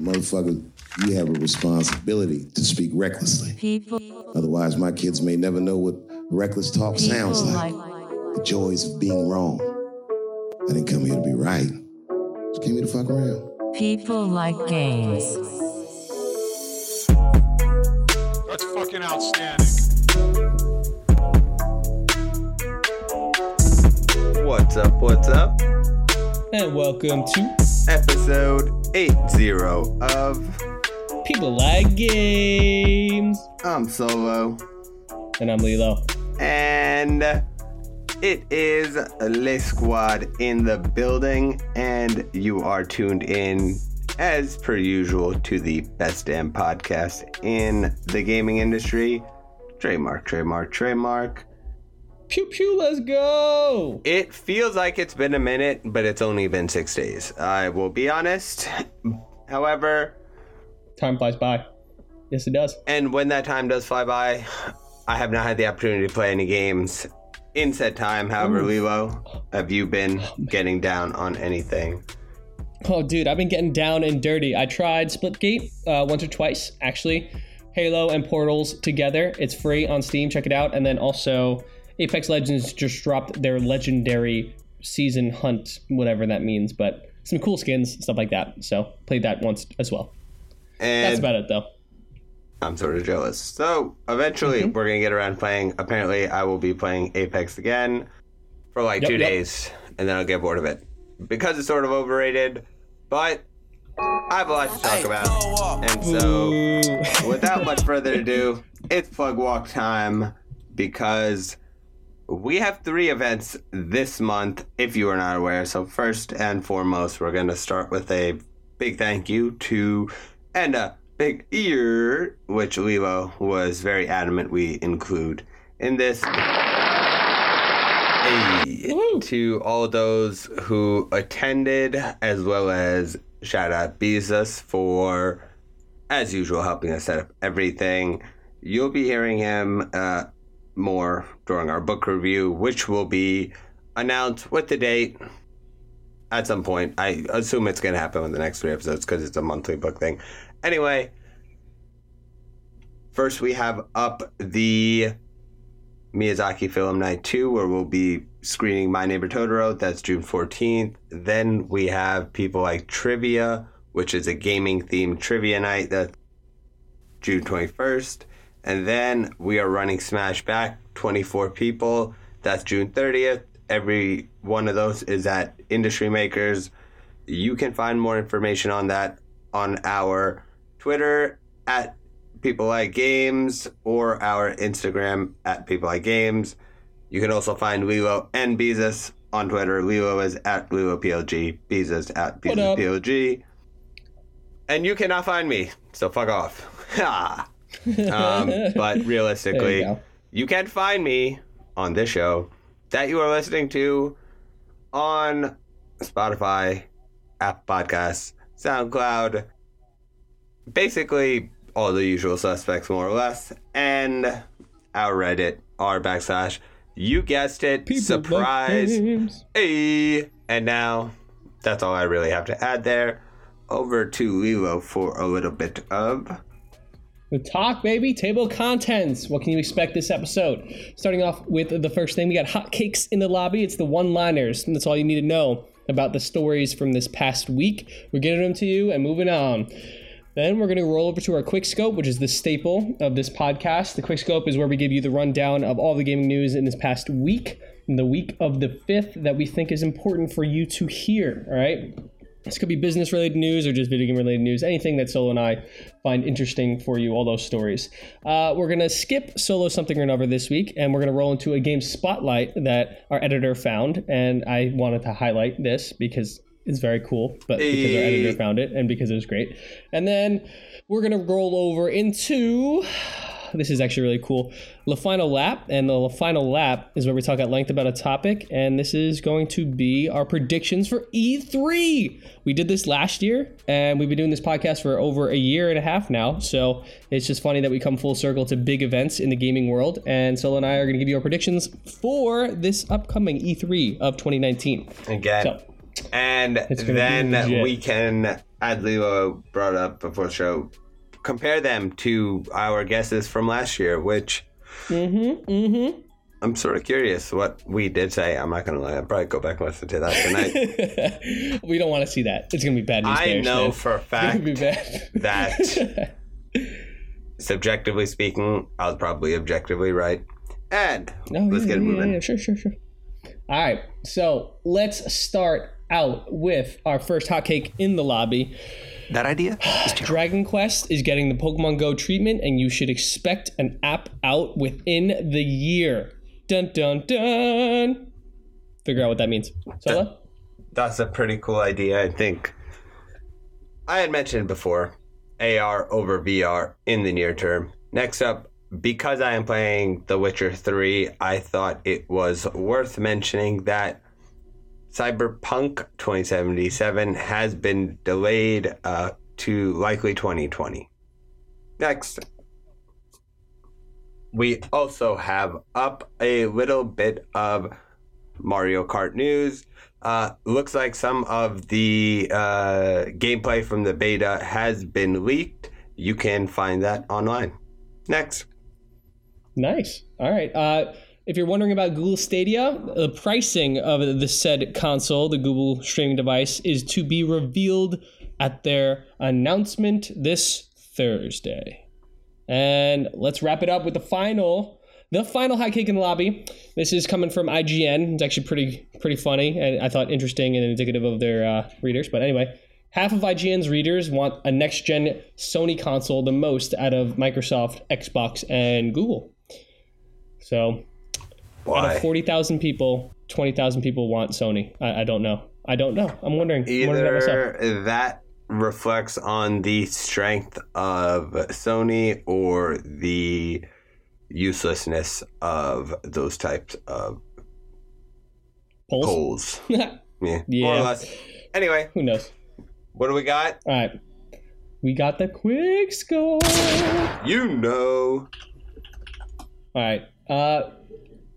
motherfucker, you have a responsibility to speak recklessly. People, Otherwise, my kids may never know what reckless talk people sounds like. like The joys of being wrong. I didn't come here to be right. Just came here to fuck around. people like games. That's fucking outstanding. What's up? What's up? And welcome to Episode 80 of People Like Games. I'm Solo. And I'm Lilo. And it is Le Squad in the building, and you are tuned in, as per usual, to the best damn podcast in the gaming industry. Trademark, trademark, trademark. Pew pew, let's go. It feels like it's been a minute, but it's only been six days. I will be honest. However, Time flies by. Yes, it does. And when that time does fly by, I have not had the opportunity to play any games in said time. However, Lilo, have you been getting down on anything? Oh, dude, I've been getting down and dirty. I tried Splitgate uh, once or twice, actually. Halo and Portals together. It's free on Steam. Check it out. And then also, Apex Legends just dropped their legendary season hunt, whatever that means, but some cool skins, stuff like that. So, played that once as well. And That's about it, though. I'm sort of jealous. So eventually, mm-hmm. we're gonna get around playing. Apparently, I will be playing Apex again for like Yep, two yep. days, and then I'll get bored of it because it's sort of overrated. But I have a lot to talk about, and so. Without much further ado, it's plug walk time because we have three events this month, if you are not aware. So, first and foremost, we're going to start with a big thank you to and a big ear, which Lilo was very adamant we include in this. Hey, to all those who attended, as well as shout out Bezos for as usual, helping us set up everything. You'll be hearing him uh, more during our book review, which will be announced with the date at some point. I assume it's going to happen with the next three episodes because it's a monthly book thing. Anyway, first we have up the Miyazaki Film Night 2, where we'll be screening My Neighbor Totoro. That's June 14th. Then we have people like Trivia, which is a gaming themed trivia night. That's June 21st. And then we are running Smash Back, 24 people. That's June 30th. Every one of those is at Industry Makers. You can find more information on that on our Twitter at People Like Games or our Instagram at People Like Games. You can also find Lilo and Bezos on Twitter. Lilo is at LiloPLG, Bezos at What? BezosPLG. And you cannot find me, so fuck off. Um, but realistically, you you can find me on this show that you are listening to on Spotify, Apple Podcasts, SoundCloud, basically all the usual suspects, more or less, and our Reddit, r backslash, you guessed it, People surprise, hey, and now that's all I really have to add there. Over to Lilo for a little bit of The talk, baby. Table contents. What can you expect this episode? Starting off with the first thing, we got hotcakes in the lobby. It's the one-liners. And that's all you need to know about the stories from this past week. We're getting them to you and moving on. Then we're going to roll over to our quick scope, which is the staple of this podcast. The quick scope is where we give you the rundown of all the gaming news in this past week, in the week of the 5th, that we think is important for you to hear. All right. This could be business related news or just video game related news, anything that Solo and I find interesting for you, all those stories. Uh, we're going to skip Solo something or another this week, and we're going to roll into a game spotlight that our editor found. And I wanted to highlight this because it's very cool, but because our editor found it and because it was great. And then we're going to roll over into. This is actually really cool. The final lap, and the final lap is where we talk at length about a topic, and this is going to be our predictions for E3. We did this last year, and we've been doing this podcast for over a year and a half now. So it's just funny that we come full circle to big events in the gaming world. And Solo and I are going to give you our predictions for this upcoming E3 of 2019. again. So and It's gonna be then we can as Lilo brought up before the show, compare them to our guesses from last year, which Mm-hmm. Mm-hmm. I'm sort of curious what we did say. I'm not gonna lie. I'll probably go back and listen to that tonight. we don't want to see that. It's gonna be bad news. I bears, know man. for a fact be bad. that subjectively speaking, I was probably objectively right. And No, let's yeah, get it yeah, moving. Yeah, sure, sure, sure. All right, so let's start out with our first hotcake in the lobby. That idea is terrible. Dragon Quest is getting the Pokemon Go treatment, and you should expect an app out within the year. Dun dun dun. Figure out what that means. Solo? That's a pretty cool idea. I think I had mentioned before AR over VR in the near term. Next up, because I am playing The Witcher 3, I thought it was worth mentioning that Cyberpunk 2077 has been delayed uh, to likely 2020. Next, we also have up a little bit of Mario Kart news. Uh, looks like some of the uh, gameplay from the beta has been leaked. You can find that online. Next. Nice. All right. Uh, if you're wondering about Google Stadia, the pricing of the said console, the Google streaming device, is to be revealed at their announcement this Thursday. And let's wrap it up with the final, the final high cake in the lobby. This is coming from IGN. It's actually pretty, pretty funny, and I thought interesting and indicative of their uh, readers. But anyway, half of IGN's readers want a next-gen Sony console the most out of Microsoft, Xbox, and Google. So out of forty thousand people, twenty thousand people want Sony. I, I don't know. I don't know. I'm wondering. I'm wondering. Either that reflects on the strength of Sony or the uselessness of those types of Polls? polls. Yeah, more Yeah. or less. Anyway, Who knows? what do we got? All right. We got the quick score. You know. All right. Uh,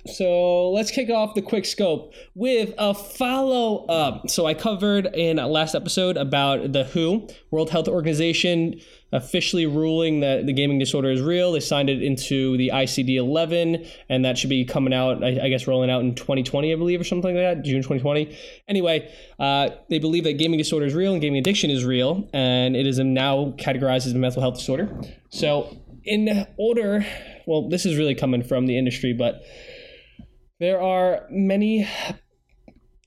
so let's kick off the quick scope with a follow up. So I covered in last episode about the WHO, World Health Organization, officially ruling that the gaming disorder is real. They signed it into the ICD 11, and that should be coming out, I, I guess, rolling out in 2020, I believe, or something like that, June 2020. Anyway, uh, they believe that gaming disorder is real and gaming addiction is real, and it is now categorized as a mental health disorder. So, in order, well, this is really coming from the industry, but there are many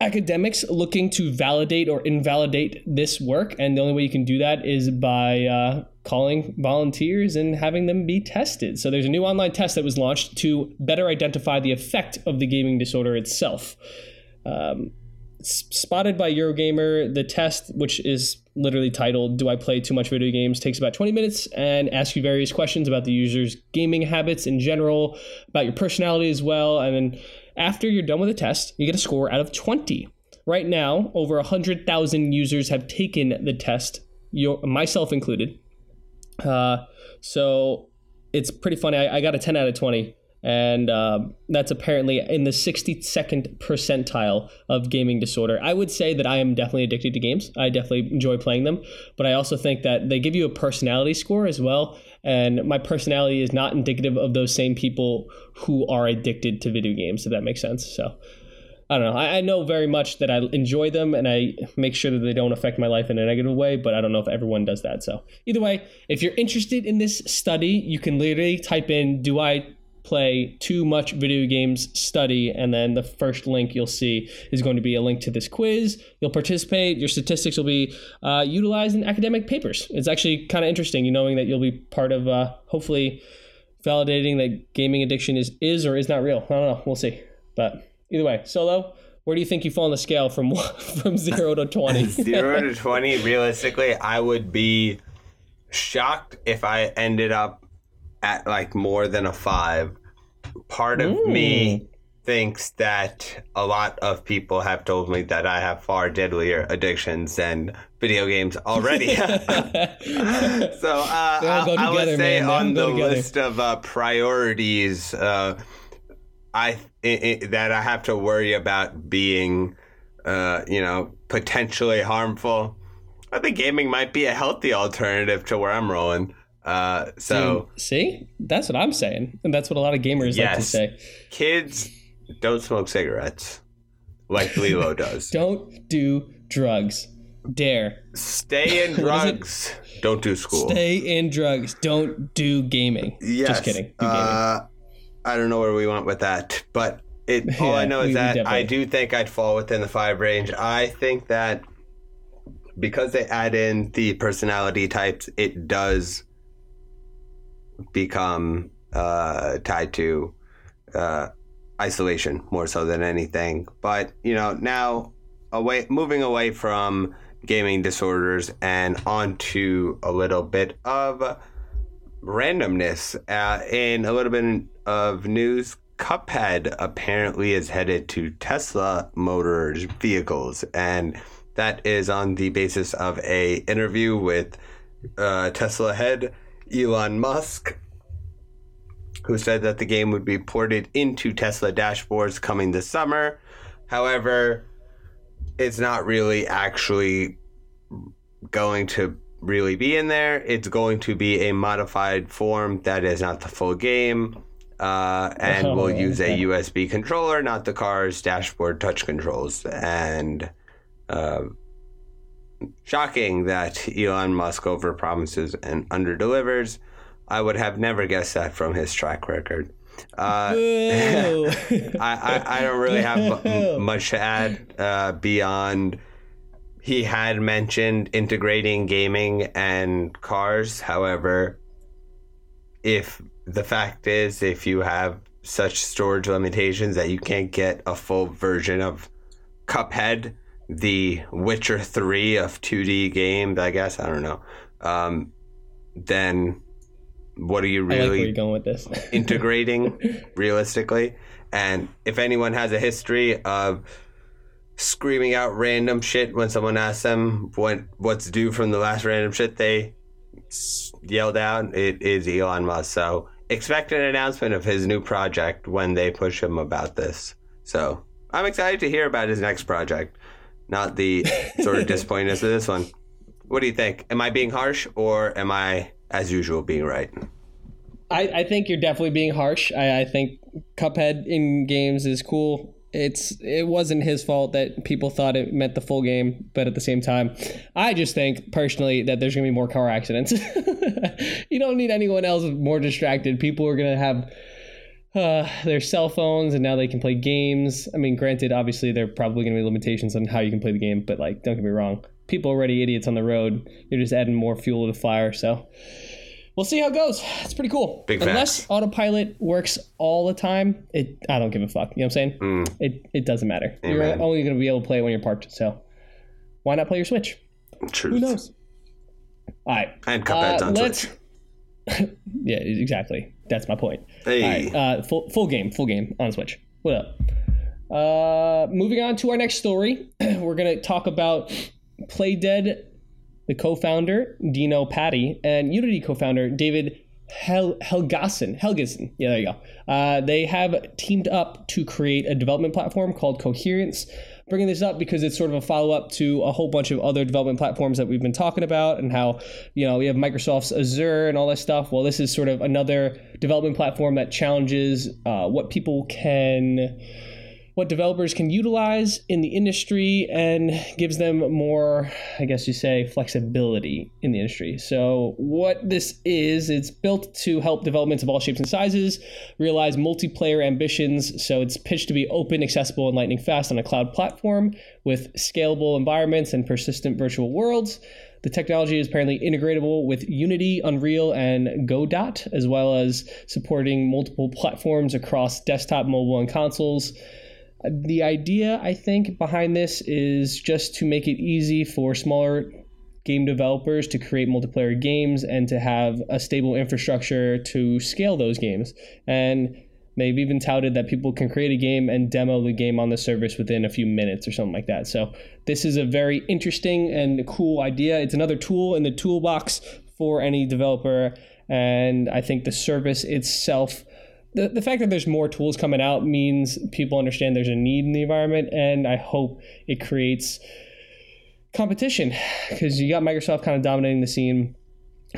academics looking to validate or invalidate this work, and the only way you can do that is by uh, calling volunteers and having them be tested. So there's a new online test that was launched to better identify the effect of the gaming disorder itself. Um, spotted by Eurogamer, the test, which is literally titled "Do I play too much video games?" takes about 20 minutes and asks you various questions about the user's gaming habits in general, about your personality as well, and then after you're done with the test, you get a score out of 20. Right now, over 100,000 users have taken the test, myself included. Uh, so it's pretty funny. I, I got a 10 out of 20, and um, that's apparently in the 62nd percentile of gaming disorder. I would say that I am definitely addicted to games. I definitely enjoy playing them, but I also think that they give you a personality score as well. And my personality is not indicative of those same people who are addicted to video games, if that makes sense. So I don't know. I, I know very much that I enjoy them and I make sure that they don't affect my life in a negative way, but I don't know if everyone does that. So either way, if you're interested in this study, you can literally type in, Do I play too much video games study and then the first link you'll see is going to be a link to this quiz. You'll participate. Your statistics will be uh, utilized in academic papers. It's actually kind of interesting you knowing that you'll be part of uh, hopefully validating that gaming addiction is is or is not real. I don't know. We'll see. But either way solo where do you think you fall on the scale from from 0 to 20 Zero to 20, realistically, I would be shocked if I ended up at like more than a five. Part of me thinks that a lot of people have told me that I have far deadlier addictions than video games already. so uh, all go I, I would say man. On the together. list of uh, priorities, uh, I, i i that I have to worry about being, uh, you know, potentially harmful. I think gaming might be a healthy alternative to where I'm rolling. Uh, so See, that's what I'm saying, and that's what a lot of gamers like to say. kids don't smoke cigarettes like Lilo does. Don't do drugs. Dare. Stay in What is it? drugs. Don't do school. Stay in drugs. Don't do gaming. Yes. Just kidding. Do gaming. Uh, I don't know where we went with that, but it. All I know is we that I do think I'd fall within the five range. I think that because they add in the personality types, it does become uh, tied to uh, isolation more so than anything. But you know, now away, moving away from gaming disorders and onto a little bit of randomness. Uh, in a little bit of news, Cuphead apparently is headed to Tesla Motors vehicles, and that is on the basis of a interview with uh, Tesla head Elon Musk, who said that the game would be ported into Tesla dashboards coming this summer. However, it's not really actually going to really be in there. It's going to be a modified form that is not the full game. Uh, and Oh, will use okay. a USB controller, not the car's dashboard touch controls. And uh, shocking that Elon Musk overpromises and underdelivers. I would have never guessed that from his track record. Uh, I, I, I don't really have m- much to add uh, beyond he had mentioned integrating gaming and cars. However, if the fact is, if you have such storage limitations that you can't get a full version of Cuphead, the Witcher 3 of 2D games, I guess, I don't know, um, then what are you like really going with this. integrating realistically. And if anyone has a history of screaming out random shit when someone asks them what what's due from the last random shit they yelled out, it is Elon Musk. So expect an announcement of his new project when they push him about this. So I'm excited to hear about his next project, not the sort of disappointedness of this one. What do you think? Am I being harsh or am I, as usual, being right? I, I think you're definitely being harsh. I, I think Cuphead in games is cool. It's it wasn't his fault that people thought it meant the full game, but at the same time, I just think personally that there's gonna be more car accidents. you don't need anyone else more distracted. People are gonna have uh, their cell phones and now they can play games. I mean, granted, obviously there are probably gonna be limitations on how you can play the game, but like, don't get me wrong, people already idiots on the road. You're just adding more fuel to the fire. So we'll see how it goes. It's pretty cool. Big Unless facts. autopilot works all the time, it I don't give a fuck. You know what I'm saying? It it doesn't matter. Mm. Amen. You're only gonna be able to play it when you're parked. So why not play your Switch? Truth. Who knows? All right. And Cuphead's Uh, on let's- Switch. Yeah, exactly. That's my point. Hey. Right, uh, full full game, full game on Switch. What up? Uh, moving on to our next story, we're gonna talk about Playdead, the co-founder Dino Patti, and Unity co-founder David Hel- Helgason. Helgason. Yeah, there you go. Uh, they have teamed up to create a development platform called Coherence. Bringing this up because it's sort of a follow up to a whole bunch of other development platforms that we've been talking about, and how you know we have Microsoft's Azure and all that stuff. Well, this is sort of another development platform that challenges uh, what people can what developers can utilize in the industry and gives them more, I guess you say, flexibility in the industry. So, what this is, it's built to help developments of all shapes and sizes realize multiplayer ambitions. So, it's pitched to be open, accessible, and lightning fast on a cloud platform with scalable environments and persistent virtual worlds. The technology is apparently integratable with Unity, Unreal, and Godot, as well as supporting multiple platforms across desktop, mobile, and consoles. The idea, I think, behind this is just to make it easy for smaller game developers to create multiplayer games and to have a stable infrastructure to scale those games. And they've even touted that people can create a game and demo the game on the service within a few minutes or something like that. So, this is a very interesting and cool idea. It's another tool in the toolbox for any developer. And I think the service itself the, the fact that there's more tools coming out means people understand there's a need in the environment and i hope it creates competition because you got Microsoft kind of dominating the scene.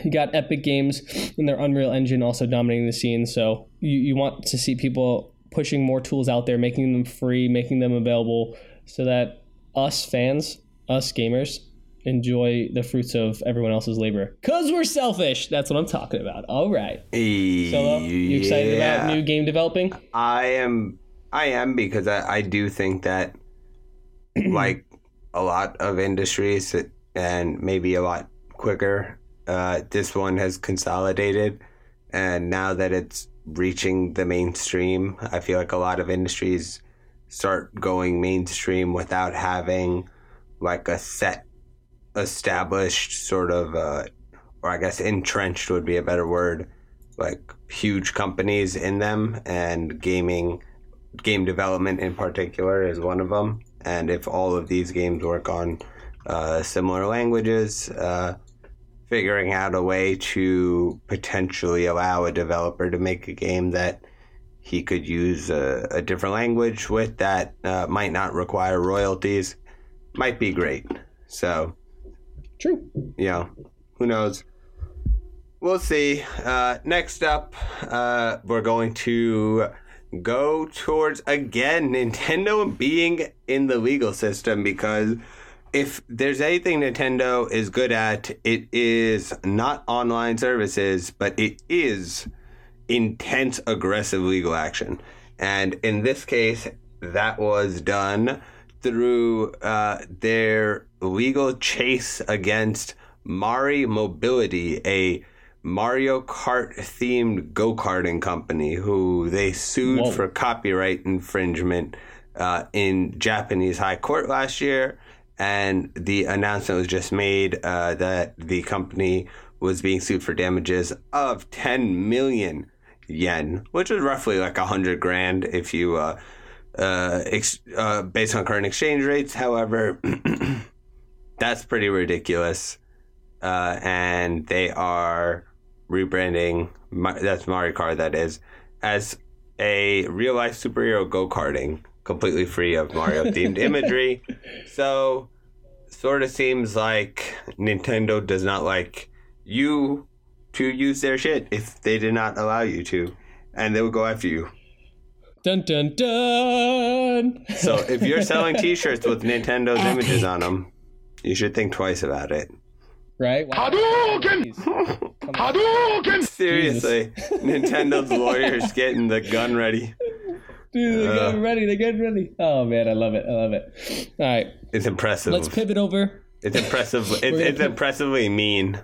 You got Epic Games and their Unreal Engine also dominating the scene. So you, you want to see people pushing more tools out there, making them free, making them available so that us fans, us gamers, enjoy the fruits of everyone else's labor. Because we're selfish. That's what I'm talking about. All right. Solo, you excited Yeah. about new game developing? I am I am because I, I do think that like a lot of industries and maybe a lot quicker, uh, this one has consolidated and now that it's reaching the mainstream, I feel like a lot of industries start going mainstream without having like a set established sort of uh, or I guess entrenched would be a better word like huge companies in them and gaming game development in particular is one of them. And if all of these games work on uh, similar languages uh, figuring out a way to potentially allow a developer to make a game that he could use a, a different language with that uh, might not require royalties might be great. So True. Yeah. who knows? We'll see. Uh, next up, uh, we're going to go towards again Nintendo being in the legal system because if there's anything Nintendo is good at, it is not online services, but it is intense, aggressive legal action. And in this case, that was done through uh, their legal chase against Mari Mobility, a Mario Kart themed go karting company who they sued Whoa. for copyright infringement uh, in Japanese high court last year. And the announcement was just made uh, that the company was being sued for damages of 10 million yen, which is roughly like a hundred grand if you uh, uh, ex- uh, based on current exchange rates. However, that's pretty ridiculous. Uh, and they are rebranding, that's Mario Kart, that is, as a real life superhero go karting, completely free of Mario themed imagery. So, sort of seems like Nintendo does not like you to use their shit if they did not allow you to, and they will go after you. Dun dun dun. So if you're selling T-shirts with Nintendo's images on them, you should think twice about it. right? Wow. Jeez. Come on. Seriously, Nintendo's lawyers getting the gun ready. Dude, they're Uh. getting ready. They're getting ready. Oh man, I love it. I love it. All right, It's impressive. let's pivot over. It's impressive. It's, it's pivot- impressively mean.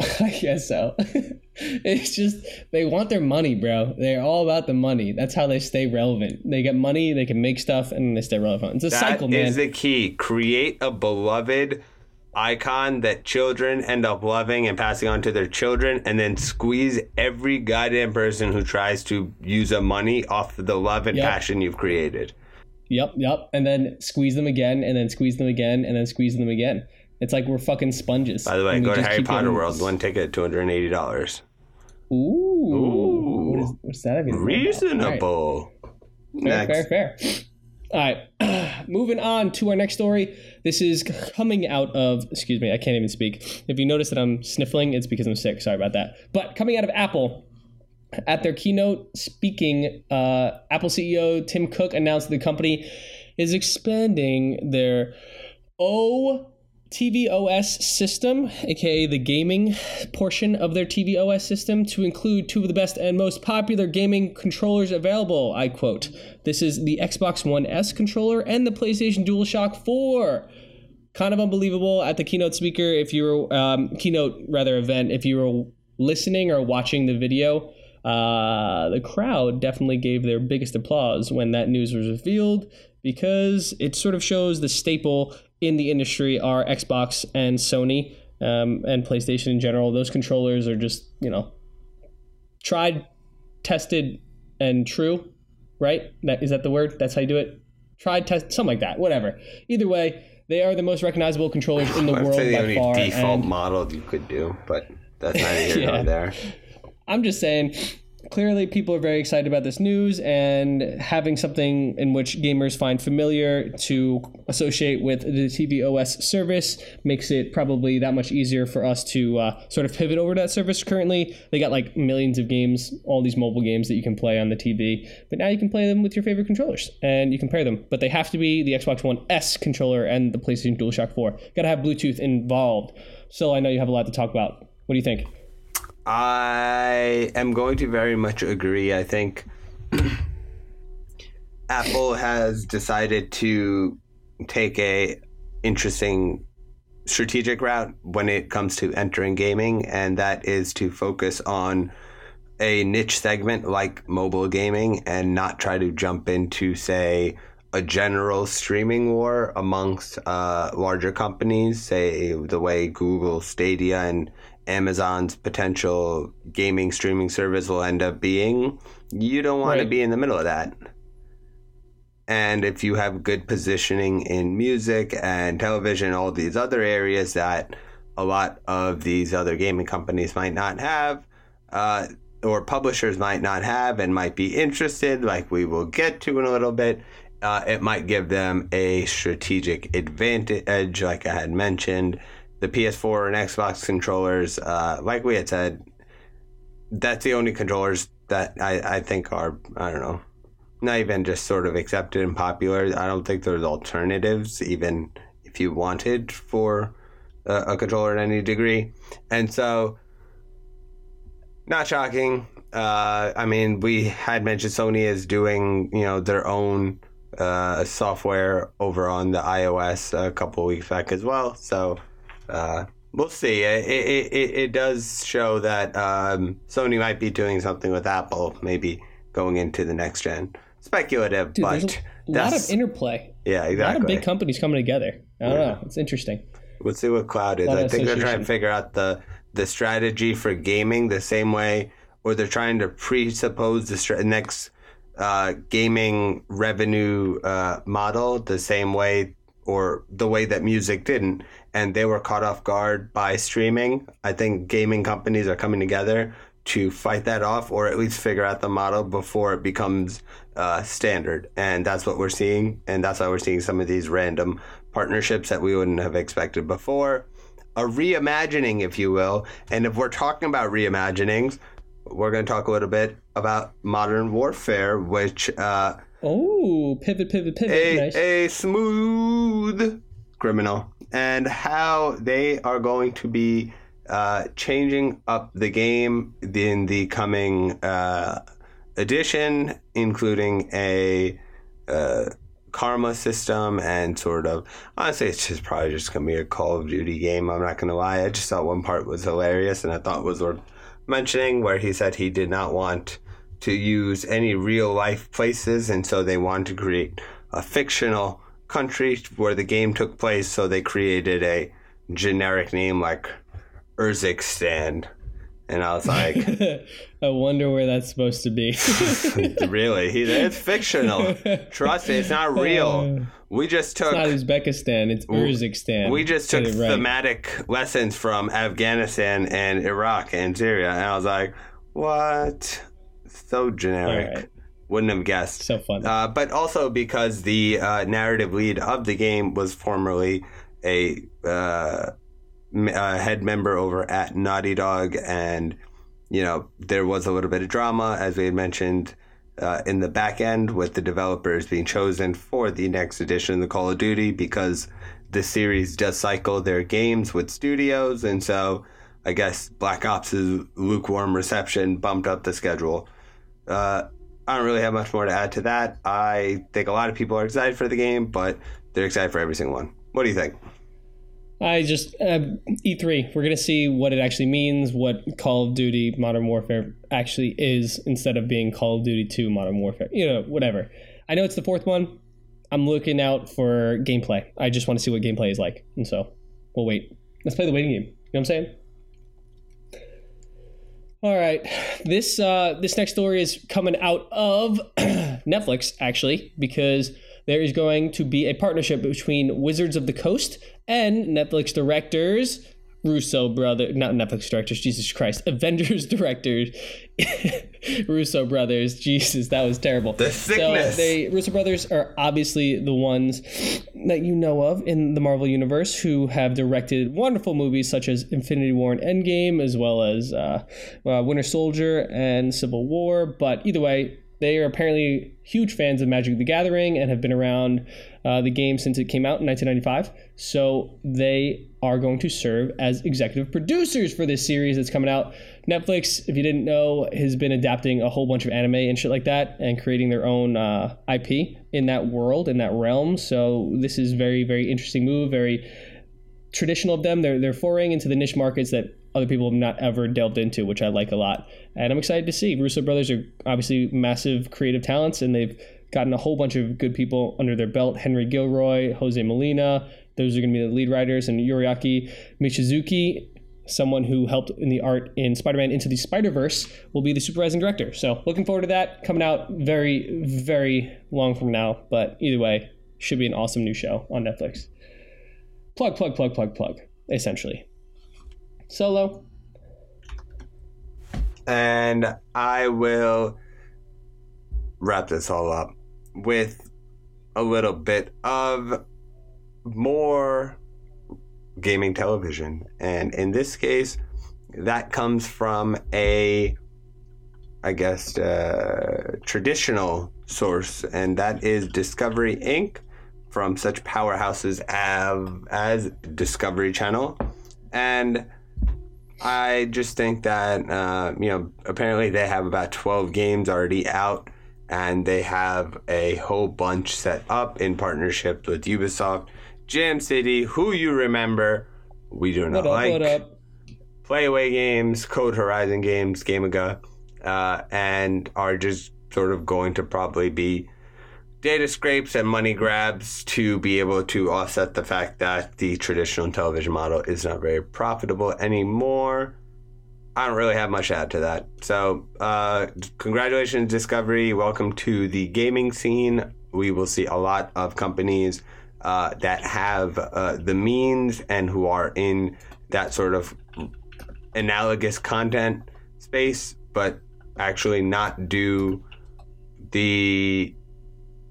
I guess so. it's just they want their money, bro. They're all about the money. That's how they stay relevant. They get money, they can make stuff, and they stay relevant. It's a That cycle, man. is the key. Create a beloved icon that children end up loving and passing on to their children, and then squeeze every goddamn person who tries to use a money off the love and Yep. passion you've created. Yep, yep. And then squeeze them again, and then squeeze them again, and then squeeze them again. It's like we're fucking sponges. By the way, go to Harry Potter World. One ticket, two hundred and eighty dollars. Ooh. Ooh. What is, what's that? Reasonable. Fair, fair, fair. All right, moving on to our next story. This is coming out of, excuse me, I can't even speak. If you notice that I'm sniffling, it's because I'm sick. Sorry about that. But coming out of Apple, at their keynote speaking, uh, Apple CEO Tim Cook announced the company is expanding their O tvOS system, aka the gaming portion of their tvOS system, to include two of the best and most popular gaming controllers available. I quote, This is the Xbox One S controller and the PlayStation DualShock 4. Kind of unbelievable at the keynote speaker, if you were, um, keynote rather event, if you were listening or watching the video. Uh, the crowd definitely gave their biggest applause when that news was revealed because it sort of shows the staple in the industry are Xbox and Sony um, and PlayStation in general. Those controllers are just, you know, tried, tested, and true, right? That is that the word? That's how you do it. Tried, test, something like that. Whatever. Either way, they are the most recognizable controllers in the I'd world say the only far. default and- model you could do, but that's not here Yeah. nor there. I'm just saying, clearly people are very excited about this news and having something in which gamers find familiar to associate with the TV OS service makes it probably that much easier for us to uh, sort of pivot over to that service. Currently, they got like millions of games, all these mobile games that you can play on the TV, but now you can play them with your favorite controllers and you can pair them. But they have to be the Xbox One S controller and the PlayStation DualShock 4. Got to have Bluetooth involved. So I know you have a lot to talk about. What do you think? I am going to very much agree. I think Apple has decided to take a interesting strategic route when it comes to entering gaming, and that is to focus on a niche segment like mobile gaming and not try to jump into, say, a general streaming war amongst uh, larger companies, say the way Google Stadia and Amazon's potential gaming streaming service will end up being. You don't want Right. to be in the middle of that. And if you have good positioning in music and television, all these other areas that a lot of these other gaming companies might not have, uh, or publishers might not have and might be interested, like we will get to in a little bit, uh, it might give them a strategic advantage, like I had mentioned. The PS4 and Xbox controllers, uh, like we had said, that's the only controllers that I, I think are, I don't know, not even just sort of accepted and popular. I don't think there's alternatives, even if you wanted for a, a controller in any degree. And so, not shocking. Uh, I mean, we had mentioned Sony is doing, you know, their own uh, software over on the iOS a couple weeks back as well. So uh, we'll see. It, it, it, it does show that um, Sony might be doing something with Apple, maybe going into the next gen. Speculative, Dude, but a lot of interplay. yeah, exactly. A lot of big companies coming together. I don't know. It's interesting. We'll see what cloud is. I think they're trying to figure out the the strategy for gaming the same way, or they're trying to presuppose the next uh, gaming revenue uh, model the same way, or the way that music didn't, and they were caught off guard by streaming. I think gaming companies are coming together to fight that off, or at least figure out the model before it becomes uh, standard. And that's what we're seeing, and that's why we're seeing some of these random partnerships that we wouldn't have expected before. A reimagining, if you will. And if we're talking about reimaginings, we're going to talk a little bit about modern warfare, which uh, Oh, pivot, pivot, pivot. a, nice. a smooth criminal and how they are going to be uh, changing up the game in the coming uh, edition, including a uh, karma system and sort of honestly it's just probably just gonna be a call of duty game i'm not gonna lie i just thought one part was hilarious and i thought was worth mentioning where he said he did not want to use any real life places and so they wanted to create a fictional country where the game took place so they created a generic name like Urzikstan. And I was like I wonder where that's supposed to be. really it's fictional trust me it's not real we just took It's Not Uzbekistan, it's Urzikstan. we just took right. thematic lessons from Afghanistan and Iraq and Syria and I was like what so generic Alright. wouldn't have guessed So fun. uh, but also because the uh, narrative lead of the game was formerly a, uh, m- a head member over at Naughty Dog, and you know there was a little bit of drama, as we had mentioned, uh, in the back end with the developers being chosen for the next edition of the Call of Duty because the series does cycle their games with studios, and so I guess Black Ops' lukewarm reception bumped up the schedule. Uh, I don't really have much more to add to that. I think a lot of people are excited for the game, but they're excited for every single one. What do you think? I just uh, E3. We're gonna see what it actually means, what Call of Duty Modern Warfare actually is, instead of being Call of Duty 2 Modern Warfare. You know, whatever. I know it's the fourth one. I'm looking out for gameplay. I just want to see what gameplay is like, and so we'll wait. Let's play the waiting game. You know what I'm saying? All right, this uh, this next story is coming out of Netflix actually because there is going to be a partnership between Wizards of the Coast and Netflix directors Russo brother, not Netflix directors, Jesus Christ, Avengers directors, Russo brothers. Jesus, that was terrible. The sickness. So they Russo brothers are obviously the ones that you know of in the Marvel universe who have directed wonderful movies such as Infinity War and Endgame, as well as uh, uh, Winter Soldier and Civil War. But either way, they are apparently huge fans of Magic the Gathering and have been around uh, the game since it came out in 1995. So they are going to serve as executive producers for this series that's coming out. Netflix, if you didn't know, has been adapting a whole bunch of anime and shit like that and creating their own uh, IP in that world, in that realm. So this is very, very interesting move, very traditional of them. They're, they're foraying into the niche markets that other people have not ever delved into, which I like a lot. And I'm excited to see. Russo brothers are obviously massive creative talents, and they've gotten a whole bunch of good people under their belt. Henry Gilroy, Jose Molina, those are going to be the lead writers, and Yuriaki Michizuki, someone who helped in the art in Spider-Man Into the Spider-Verse, will be the supervising director. So looking forward to that. Coming out very, very long from now, but either way, should be an awesome new show on Netflix. Plug, plug, plug, plug, plug. Essentially. Solo. And I will wrap this all up with a little bit of more gaming television. And in this case, that comes from a, I guess, uh, traditional source, and that is Discovery Inc. from such powerhouses as, as Discovery Channel. And I just think that, uh, you know, apparently they have about 12 games already out and they have a whole bunch set up in partnership with Ubisoft, Jam City, who you remember, we do not up, like? Playway Games, Code Horizon Games, Gamiga, uh, and are just sort of going to probably be data scrapes and money grabs to be able to offset the fact that the traditional television model is not very profitable anymore. I don't really have much to add to that. So, uh, congratulations, Discovery. Welcome to the gaming scene. We will see a lot of companies uh, that have uh, the means and who are in that sort of analogous content space, but actually not do the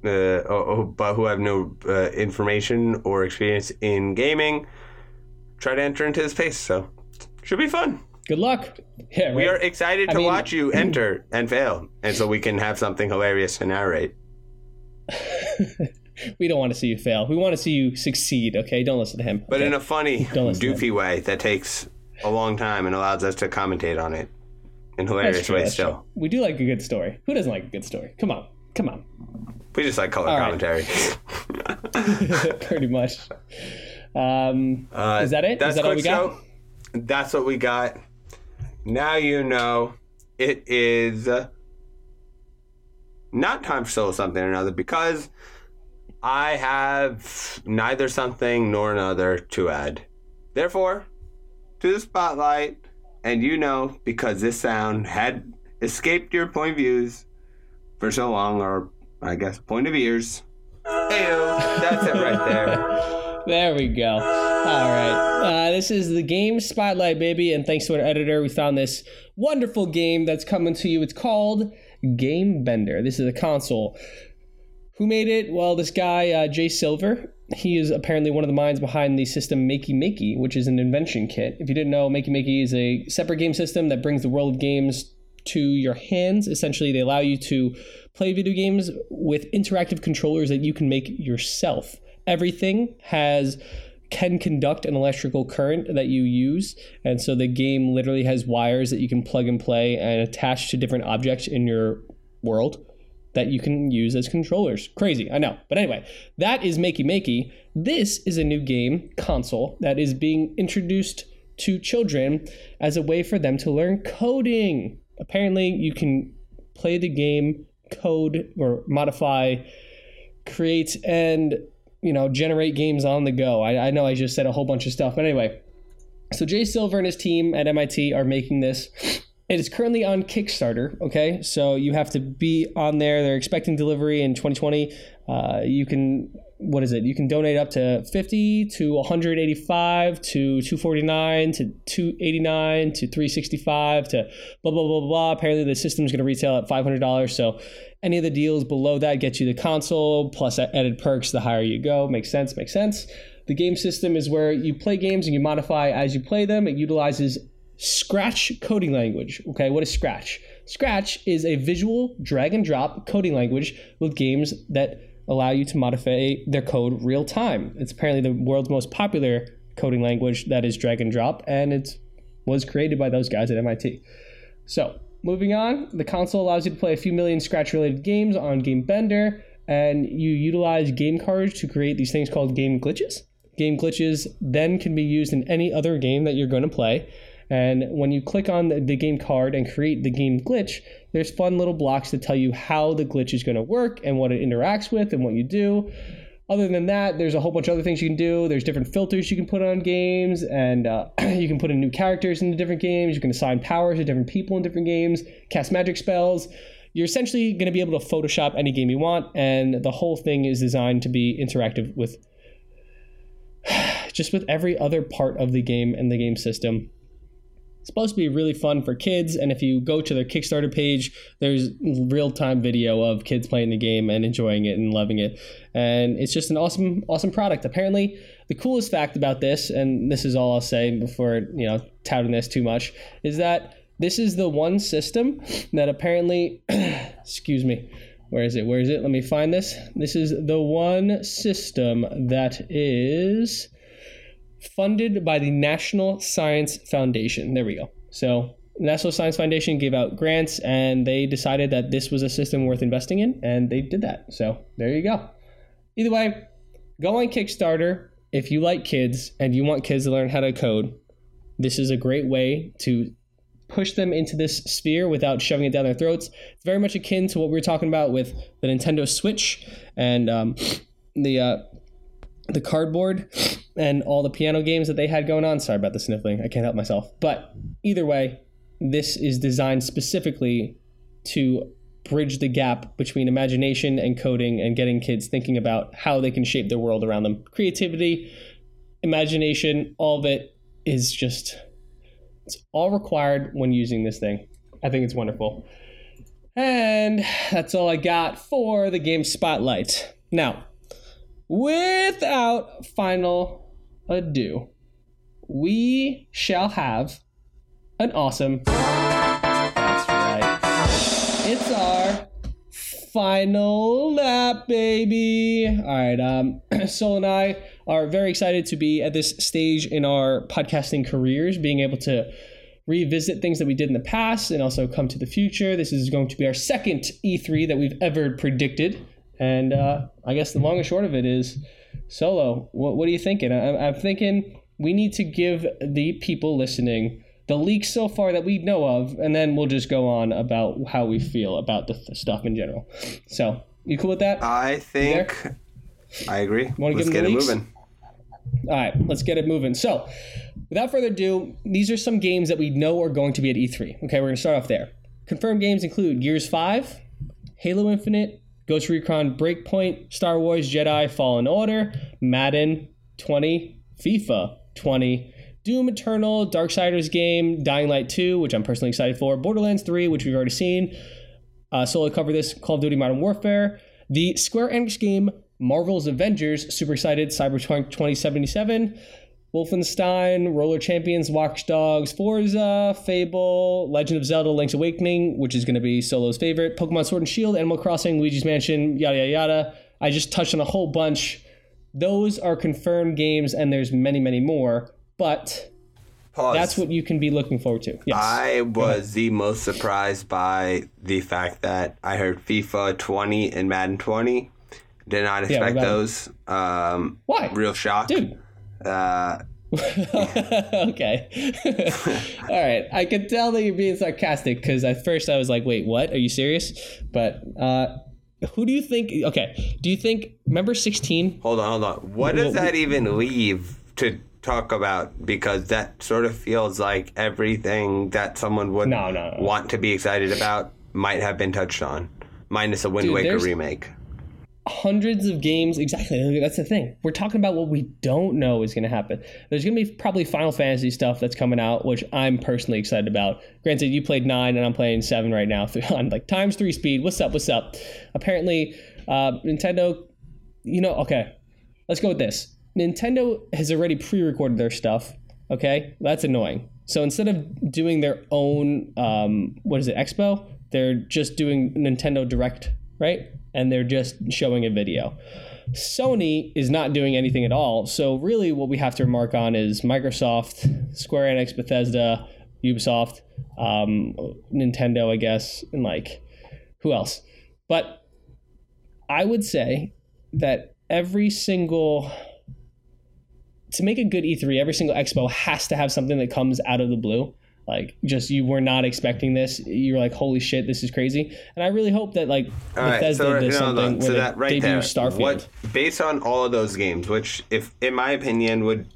uh, oh, oh, but who have no uh, information or experience in gaming try to enter into this space. So should be fun. Good luck. Yeah, We are excited I to mean- watch you enter and fail, and so we can have something hilarious to narrate. we don't want to see you fail. We want to see you succeed. Okay, don't listen to him. But okay? in a funny, Don't listen to doofy way that takes a long time and allows us to commentate on it in hilarious true, ways. Still, true. we do like a good story. Who doesn't like a good story? Come on, come on. We just like color All right. commentary. Pretty much. Um, Uh, is that it? Is That's that all we got? show. That's what we got. Now you know it is uh, not time for solo something or another because I have neither something nor another to add. Therefore, to the spotlight, and you know because this sound had escaped your point of views for so long, or I guess point of ears. Heyo, that's it right there. There we go. All right. Uh, this is the game spotlight, baby. And thanks to our editor, we found this wonderful game that's coming to you. It's called Game Bender. This is a console. Who made it? Well, this guy, uh, Jay Silver. He is apparently one of the minds behind the system Makey Makey, which is an invention kit. If you didn't know, Makey Makey is a separate game system that brings the world of games to your hands. Essentially, they allow you to play video games with interactive controllers that you can make yourself. Everything has can conduct an electrical current that you use, and so the game literally has wires that you can plug and play and attach to different objects in your world that you can use as controllers. Crazy, I know. But anyway, that is Makey Makey. This is a new game console that is being introduced to children as a way for them to learn coding. Apparently, you can play the game, code or modify, create, and you know generate games on the go. I, I know I just said a whole bunch of stuff, but anyway. So Jay Silver and his team at MIT are making this it is currently on Kickstarter. Okay, so you have to be on there. They're expecting delivery in 2020. Uh, you can what is it? You can donate up to 50 to 185 to 249 to 289 to 365 to blah blah blah blah. blah. Apparently, the system is going to retail at $500. So any of the deals below that get you the console plus added perks. The higher you go, makes sense. Makes sense. The game system is where you play games and you modify as you play them. It utilizes Scratch coding language. Okay, what is Scratch? Scratch is a visual drag and drop coding language with games that allow you to modify their code real time. It's apparently the world's most popular coding language that is drag and drop, and it was created by those guys at MIT. So, moving on, the console allows you to play a few million Scratch related games on Game Bender, and you utilize game cards to create these things called game glitches. Game glitches then can be used in any other game that you're going to play. And when you click on the, game card and create the game glitch, there's fun little blocks to tell you how the glitch is going to work and what it interacts with and what you do. Other than that, there's a whole bunch of other things you can do. There's different filters you can put on games, and uh, you can put in new characters into different games. You can assign powers to different people in different games, cast magic spells. You're essentially going to be able to Photoshop any game you want, and the whole thing is designed to be interactive with just with every other part of the game and the game system supposed to be really fun for kids. And if you go to their Kickstarter page, there's real time video of kids playing the game and enjoying it and loving it. And it's just an awesome, awesome product. Apparently, the coolest fact about this, and this is all I'll say before you know touting this too much, is that this is the one system that apparently, excuse me, where is it? Where is it? Let me find this. This is the one system that is funded by the National Science Foundation. There we go. So, National Science Foundation gave out grants and they decided that this was a system worth investing in, and they did that. So, there you go. Either way, go on Kickstarter if you like kids and you want kids to learn how to code. This is a great way to push them into this sphere without shoving it down their throats. It's very much akin to what we were talking about with the Nintendo Switch and um, the uh, the cardboard and all the piano games that they had going on. Sorry about the sniffling. I can't help myself. But either way, this is designed specifically to bridge the gap between imagination and coding and getting kids thinking about how they can shape their world around them. Creativity, imagination, all of it is just it's all required when using this thing. I think it's wonderful. And that's all I got for the game spotlight. Now, without final ado, we shall have an awesome. That's right. It's our final lap, baby. All right. Um, Sol and I are very excited to be at this stage in our podcasting careers, being able to revisit things that we did in the past and also come to the future. This is going to be our second E3 that we've ever predicted. And uh, I guess the long and short of it is, Solo, what, what are you thinking? I, I'm thinking we need to give the people listening the leaks so far that we know of, and then we'll just go on about how we feel about the th- stuff in general. So, you cool with that? I think I agree. Want to Let's give them the it leaks? moving. All right, let's get it moving. So, without further ado, these are some games that we know are going to be at E3. Okay, we're going to start off there. Confirmed games include Gears 5, Halo Infinite, Ghost Recon Breakpoint, Star Wars Jedi Fallen Order, Madden 20, FIFA 20, Doom Eternal, Darksiders game, Dying Light 2, which I'm personally excited for, Borderlands 3, which we've already seen. Uh, solo cover this Call of Duty Modern Warfare, the Square Enix game Marvel's Avengers, super excited, Cyberpunk 2077, Wolfenstein, Roller Champions, Watch Dogs, Forza, Fable, Legend of Zelda: Link's Awakening, which is going to be Solo's favorite, Pokemon Sword and Shield, Animal Crossing, Luigi's Mansion, yada yada yada. I just touched on a whole bunch. Those are confirmed games, and there's many, many more. But Pause. that's what you can be looking forward to. Yes. I was the most surprised by the fact that I heard FIFA 20 and Madden 20. Did not expect it? those. Um, Why? Real shock. Dude. Uh, okay. All right. I could tell that you're being sarcastic because at first I was like, wait, what? Are you serious? But uh, who do you think? Okay. Do you think, remember 16? hold on, hold on. What does that even leave to talk about because that sort of feels like everything that someone would No, no, no. want to be excited about might have been touched on, minus a Wind Dude, Waker remake. Hundreds of games exactly that's the thing. We're talking about what we don't know is going to happen. There's going to be probably final fantasy stuff that's coming out which i'm personally excited about. Granted you played nine and i'm playing seven right now on like times three speed what's up what's up? Apparently uh, nintendo you know okay let's go with this. Nintendo has already pre-recorded their stuff okay? That's annoying. So instead of doing their own um, what is it expo? They're just doing nintendo direct right? And they're just showing a video. Sony is not doing anything at all. So really what we have to remark on is microsoft square enix bethesda ubisoft um, nintendo i guess and like who else? But i would say that every single to make a good E3, every single expo has to have something that comes out of the blue. Like just you were not expecting this. You're like, holy shit, this is crazy. And I really hope that like All right, Bethesda so, does no, something no, where so they that right there, Starfield. what based on all of those games, which if in my opinion would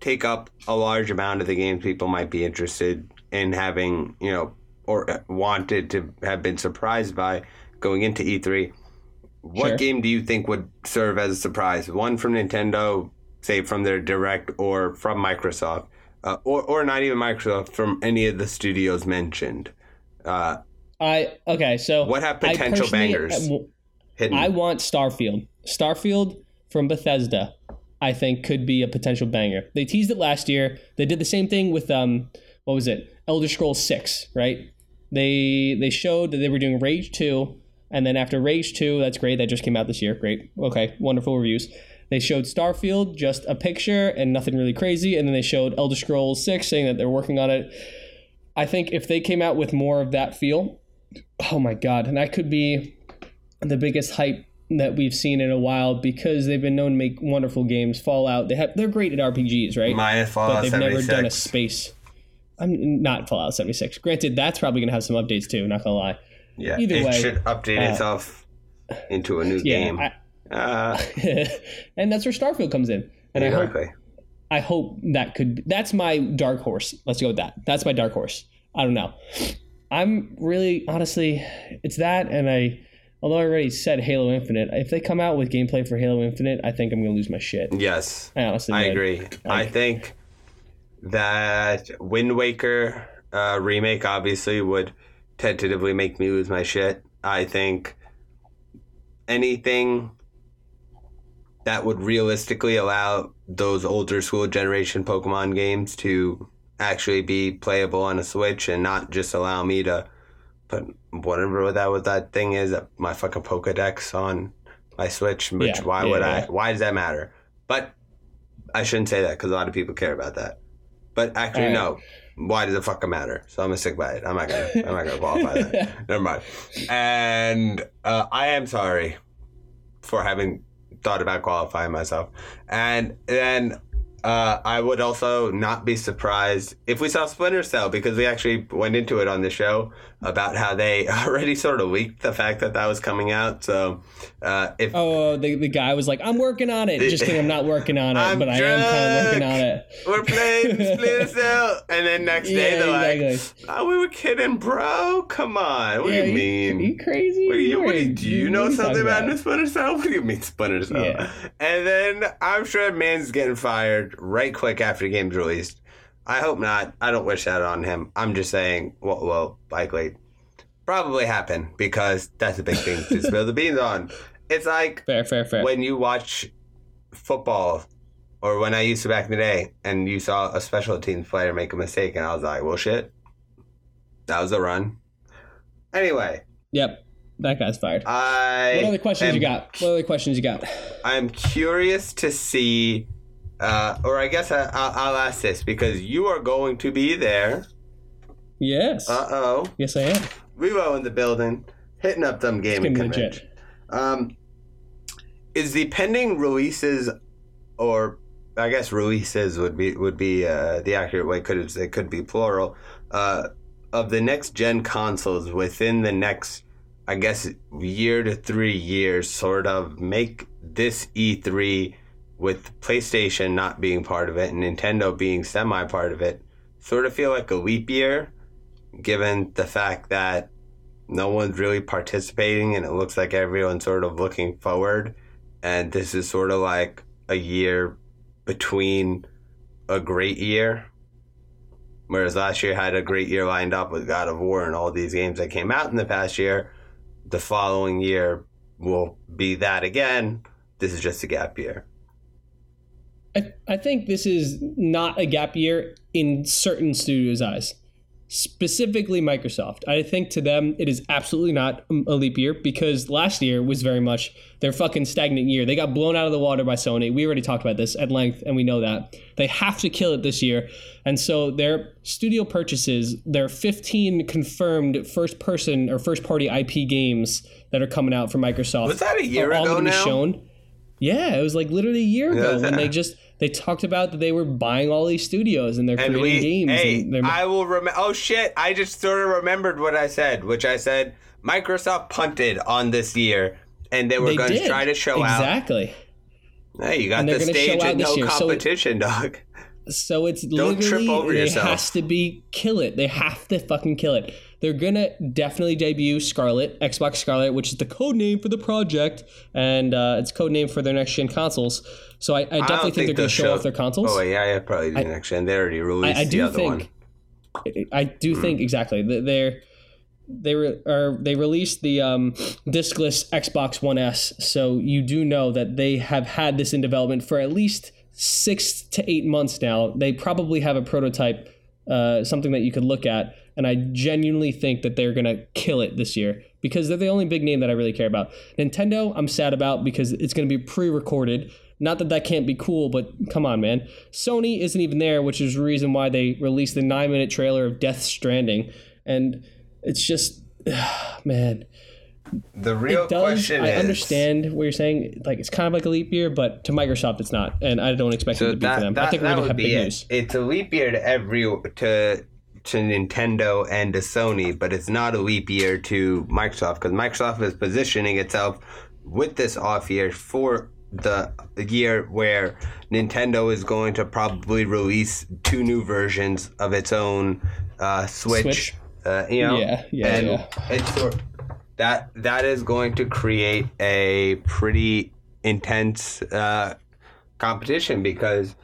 take up a large amount of the games people might be interested in having, you know, or uh, wanted to have been surprised by going into E3. What Sure. game do you think would serve as a surprise? One from Nintendo, say from their direct, or from Microsoft, uh, or or not even Microsoft, from any of the studios mentioned. Uh, I okay, so What have potential personally- bangers? Hidden. I want Starfield. Starfield from Bethesda, I think could be a potential banger. They teased it last year. They did the same thing with um, what was it? Elder Scrolls Six, right? They they showed that they were doing Rage Two, and then after Rage Two, that's great. That just came out this year. Great, okay, wonderful reviews. They showed Starfield, just a picture and nothing really crazy, and then they showed Elder Scrolls Six, saying that they're working on it. I think if they came out with more of that feel, oh my god, and that could be the biggest hype that we've seen in a while because they've been known to make wonderful games. Fallout, they have they're great at RPGs, right? Minus but they've never done a space. I'm not Fallout 76. Granted, that's probably gonna have some updates too. Not gonna lie. Yeah, Either it way, should update uh, itself into a new Yeah, game. I- uh, and that's where Starfield comes in. And I hope. I hope that could. That's my dark horse. Let's go with that. That's my dark horse. I don't know. I'm really honestly, it's that, and I. Although I already said Halo Infinite, if they come out with gameplay for Halo Infinite, I think I'm gonna lose my shit. Yes, I honestly, I would. agree. I think that Wind Waker uh, remake obviously would tentatively make me lose my shit. I think anything that would realistically allow those older school generation Pokemon games to actually be playable on a Switch and not just allow me to put whatever that what that thing is my fucking Pokedex on my Switch. Which Yeah, why yeah, would I? Why does that matter? But I shouldn't say that because a lot of people care about that. But actually, All no. Why does it fucking matter? So I'm gonna stick by it. I'm not gonna. I'm not gonna qualify that. Never mind. And uh, I am sorry for having thought about qualifying myself. And then uh, I would also not be surprised if we saw Splinter Cell because we actually went into it on the show about how they already sort of leaked the fact that that was coming out. So uh, if Oh, the, the guy was like, "I'm working on it." Just kidding, I'm not working on it, I'm but I am kind of working on it. we're playing Splinter Cell, and then next day Yeah, they're like, "Oh, we were kidding, bro. Come on. What Yeah, do you mean? You crazy? What do you, what do, you, do you know something about Miss Splinter Cell? What do you mean Splinter Cell? Yeah. And then I'm sure man's getting fired right quick after the game's released. I hope not. I don't wish that on him. I'm just saying, well, well likely. Probably happen because that's a big thing to spill the beans on. It's like Fair, fair, fair. when you watch football or when I used to back in the day and you saw a special teams player make a mistake and I was like, well, shit. That was a run. Anyway, Yep, that guy's fired. I. what other questions am- you got? What other questions you got? I'm curious to see, uh, or I guess I, I'll, I'll ask this because you are going to be there. Yes, Uh oh. yes, I am. Revo in the building, hitting up them gaming convention. Um, is the pending releases, or I guess releases would be would be uh, the accurate way. Could it, it could be plural uh, of the next gen consoles within the next, I guess, year to three years. Sort of make this E3 with PlayStation not being part of it and Nintendo being semi part of it, sort of feel like a leap year, given the fact that no one's really participating and it looks like everyone's sort of looking forward. And this is sort of like a year between a great year. Whereas last year had a great year lined up with God of War and all these games that came out in the past year. The following year will be that again. This is just a gap year. I, I think this is not a gap year in certain studios' eyes, specifically Microsoft. I think to them it is absolutely not a leap year because last year was very much their fucking stagnant year. They got blown out of the water by Sony. We already talked about this at length, and we know that they have to kill it this year. And so their studio purchases, their 15 confirmed first person or first party IP games that are coming out from Microsoft, Was that a year ago now? shown. Yeah, it was like literally a year ago when they just they talked about that they were buying all these studios and they're And creating we, games. hey, and they're, I will remember. Oh shit! I just sort of remembered what I said, which I said Microsoft punted on this year, and they were going to try to show out. exactly. Hey, you got the stage and no year, so- competition, dog. So it's Don't trip literally over it yourself. has to be kill it. They have to fucking kill it. They're gonna definitely debut Scarlet, Xbox Scarlet, which is the code name for the project, and uh, it's code name for their next gen consoles. So I, I definitely don't think, they're gonna they'll show, off their consoles. Oh yeah, yeah, probably the next gen. They already released I, I the other one. Hmm. think I do think exactly that they're they re, are they released the um, discless Xbox One S, so you do know that they have had this in development for at least six to eight months now. They probably have a prototype, uh, something that you could look at, and I genuinely think that they're gonna kill it this year because they're the only big name that I really care about. Nintendo, I'm sad about because it's gonna be pre-recorded. Not that that can't be cool, but come on, man. Sony isn't even there, which is the reason why they released the nine minute trailer of Death Stranding. And it's just, man, The real it does. question I is understand what you're saying. Like, it's kind of like a leap year, but to Microsoft, it's not. And I don't expect it So to be that, for them. that, I think we're to have be big it. news. It's a leap year to every to to Nintendo and to Sony, but it's not a leap year to Microsoft because Microsoft is positioning itself with this off year for the year where Nintendo is going to probably release two new versions of its own uh, Switch. Switch. Uh, you know, Yeah, yeah, and yeah. it's that that is going to create a pretty intense uh, competition because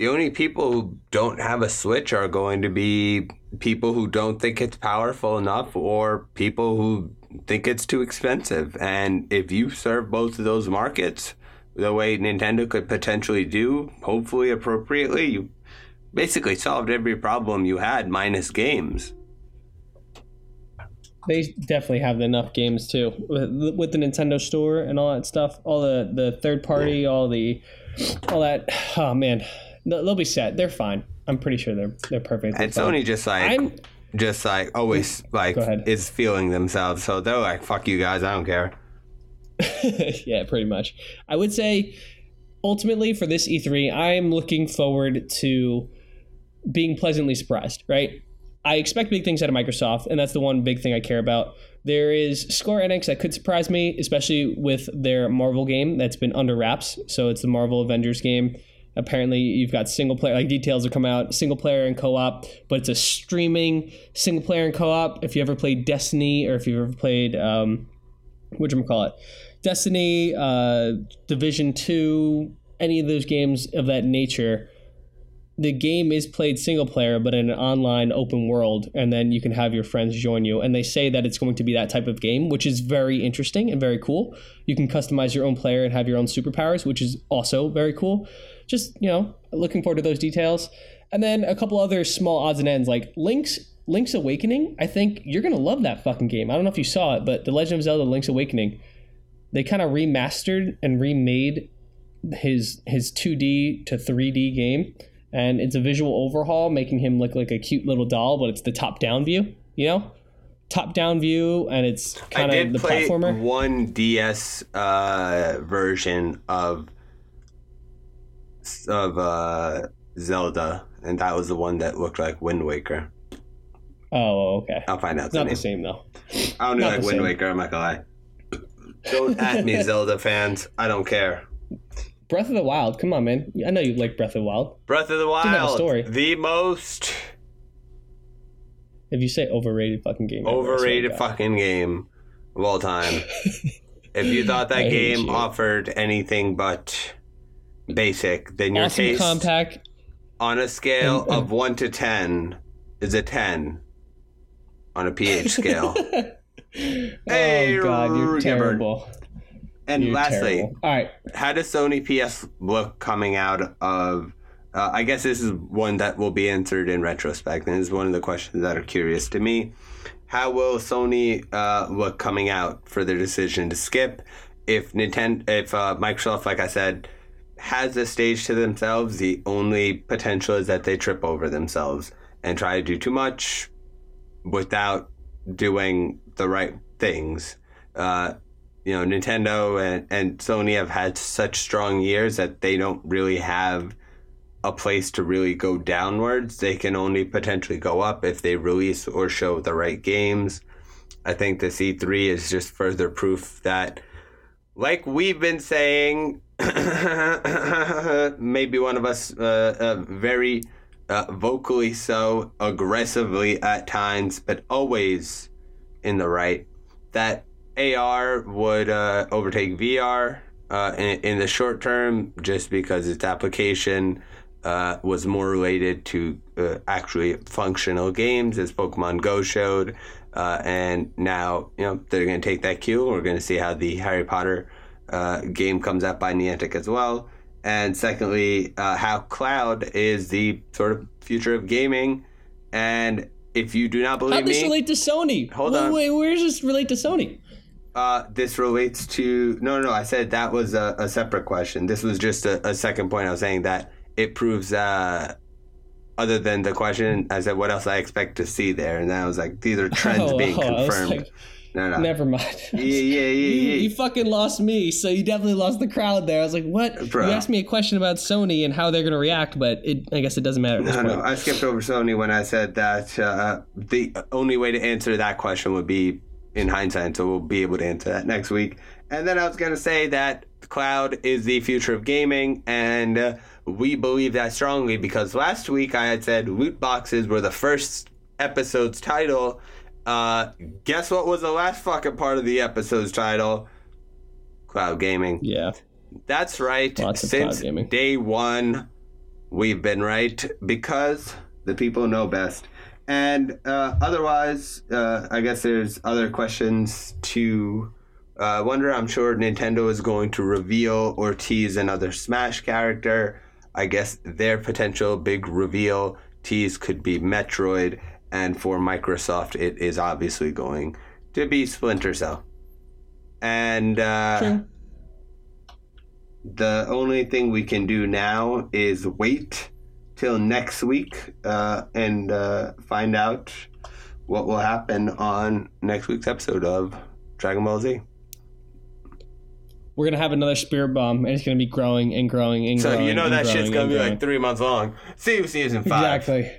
the only people who don't have a Switch are going to be people who don't think it's powerful enough or people who think it's too expensive. And if you serve both of those markets the way Nintendo could potentially do, hopefully appropriately, you basically solved every problem you had minus games. They definitely have enough games too with, with the Nintendo Store and all that stuff. All the the third party, all the all that. Oh man, they'll be set. They're fine. I'm pretty sure they're they're perfect. And Sony just like I'm just like always like is feeling themselves. So they're like, fuck you guys, I don't care. yeah, pretty much. I would say ultimately for this E3, I am looking forward to being pleasantly surprised, right? I expect big things out of Microsoft, and that's the one big thing I care about. There is Square Enix that could surprise me, especially with their Marvel game that's been under wraps. So it's the Marvel Avengers game. Apparently, you've got single player, like details have come out, single player and co op, but it's a streaming single player and co op. If you ever played Destiny or if you've ever played, um, what call it, Destiny, uh, Division Two, any of those games of that nature, the game is played single player, but in an online open world, and then you can have your friends join you. And they say that it's going to be that type of game, which is very interesting and very cool. You can customize your own player and have your own superpowers, which is also very cool. Just you know, looking forward to those details. And then a couple other small odds and ends, like Link's Link's Awakening. I think you're gonna love that fucking game. I don't know if you saw it, but The Legend of Zelda: Link's Awakening, they kind of remastered and remade his his 2D to 3D game, and it's a visual overhaul, making him look like a cute little doll, but it's the top down view. You know, top down view, and it's kind of the play platformer. one DS uh, version of of uh, Zelda, and that was the one that looked like Wind Waker. Oh, okay. I'll find out It's the not name. the same though. I don't know like Wind same. Waker. I'm not gonna lie. Don't at me, Zelda fans. I don't care. Breath of the Wild. Come on, man. I know you like Breath of the Wild. Breath of the Didn't have a Wild, story. the most If you say overrated fucking game, ever, I swear to overrated fucking game of all time. if you thought that hate game offered anything but basic, then your awesome taste compact. on a scale And- and- of 1 to 10 is a 10 on a pH scale. Hey, oh God, you're terrible. And You're lastly, terrible. all right. how does Sony PS look coming out of? Uh, I guess this is one that will be answered in retrospect, and is one of the questions that are curious to me. How will Sony uh, look coming out for their decision to skip? If Nintendo, if uh, Microsoft, like I said, has a stage to themselves, the only potential is that they trip over themselves and try to do too much without doing the right things. Uh, you know, Nintendo and, and Sony have had such strong years that they don't really have a place to really go downwards. They can only potentially go up if they release or show the right games. I think the E3 is just further proof that, like we've been saying, maybe one of us uh, uh, very uh, vocally so, aggressively at times, but always in the right, that AR would uh, overtake VR uh, in, in the short term just because its application uh, was more related to uh, actually functional games, as Pokemon Go showed. Uh, and now, you know, they're going to take that cue. We're going to see how the Harry Potter uh, game comes out by Niantic as well. And secondly, uh, how cloud is the sort of future of gaming. And if you do not How believe does this me, relate to Sony? Hold on. Wait, where does this relate to Sony? Uh, this relates to no, no, no. I said that was a, a separate question. This was just a, a second point. I was saying that it proves. Uh, other than the question, I said, "What else I expect to see there?" And then I was like, "These are trends Oh, being oh, confirmed." like, no, no. Never mind. Yeah, yeah, yeah, You, yeah. you fucking lost me, so you definitely lost the crowd there. I was like, "What?" Bruh. You asked me a question about Sony and how they're going to react, but it, I guess it doesn't matter at this No, point. no, I skipped over Sony when I said that uh, the only way to answer that question would be in hindsight, so we'll be able to answer that next week. And then I was going to say that cloud is the future of gaming, and uh, we believe that strongly because last week I had said loot boxes were the first episode's title. Uh, guess what was the last fucking part of the episode's title? Cloud gaming. Yeah. That's right. Lots Since day one, we've been right because the people know best. And uh, otherwise, uh, I guess there's other questions to uh, wonder. I'm sure Nintendo is going to reveal or tease another Smash character. I guess their potential big reveal tease could be Metroid. And for Microsoft, it is obviously going to be Splinter Cell. And uh, the only thing we can do now is wait till next week uh, and uh, find out what will happen on next week's episode of Dragon Ball Z. We're gonna have another spirit bomb, and it's gonna be growing and growing and So growing. So you know that growing shit's gonna be growing. like three months long. See you season five. Exactly.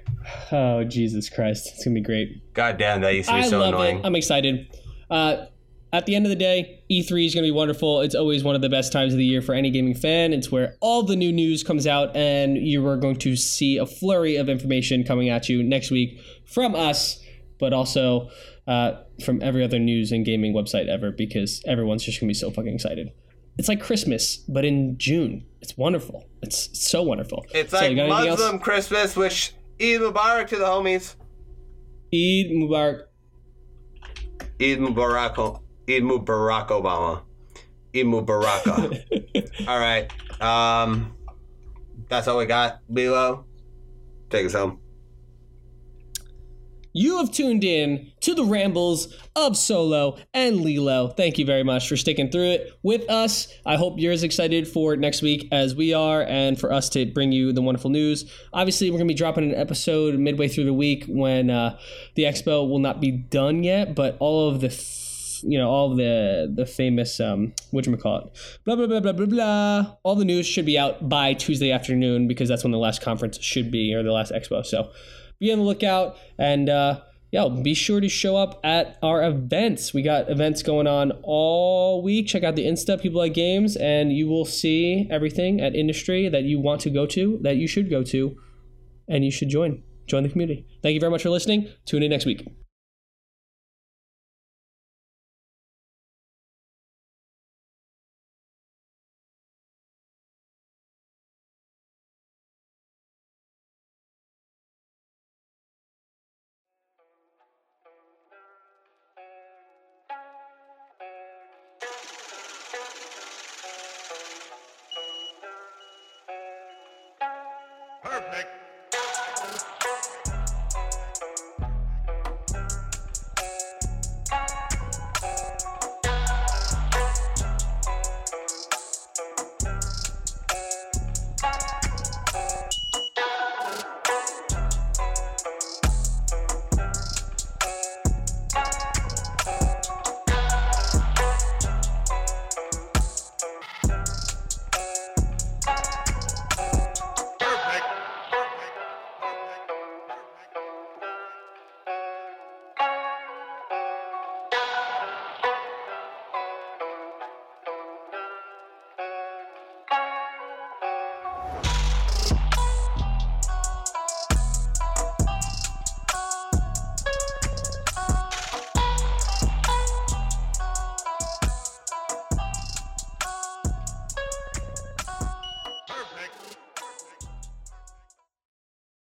Oh Jesus Christ, it's gonna be great. God damn, that used to be I so love annoying. it. I'm excited. Uh, at the end of the day, E3 is going to be wonderful. It's always one of the best times of the year for any gaming fan. It's where all the new news comes out, and you are going to see a flurry of information coming at you next week from us, but also uh, from every other news and gaming website ever, because everyone's just going to be so fucking excited. It's like Christmas, but in June. It's wonderful. It's so wonderful. It's So, like you got anything else? Muslim Christmas, which Eid Mubarak to the homies. Eid Mubarak. Eid Mubarak. Eid Mubarak Obama. Eid Mubaraka. all right. Um, that's all we got. Lilo, take us home. You have tuned in to the rambles of Solo and Lilo. Thank you very much for sticking through it with us. I hope you're as excited for next week as we are and for us to bring you the wonderful news. Obviously, we're going to be dropping an episode midway through the week when uh, the expo will not be done yet, but all of the. You know all the the famous um you call it blah blah blah blah blah blah all the news should be out by tuesday afternoon because that's when the last conference should be or the last expo so be on the lookout and uh, yo, be sure to show up at our events. We got events going on all week. Check out the Insta, People Like Games, and you will see everything at industry that you want to go to, that you should go to, and you should join. Join the community. Thank you very much for listening. Tune in next week.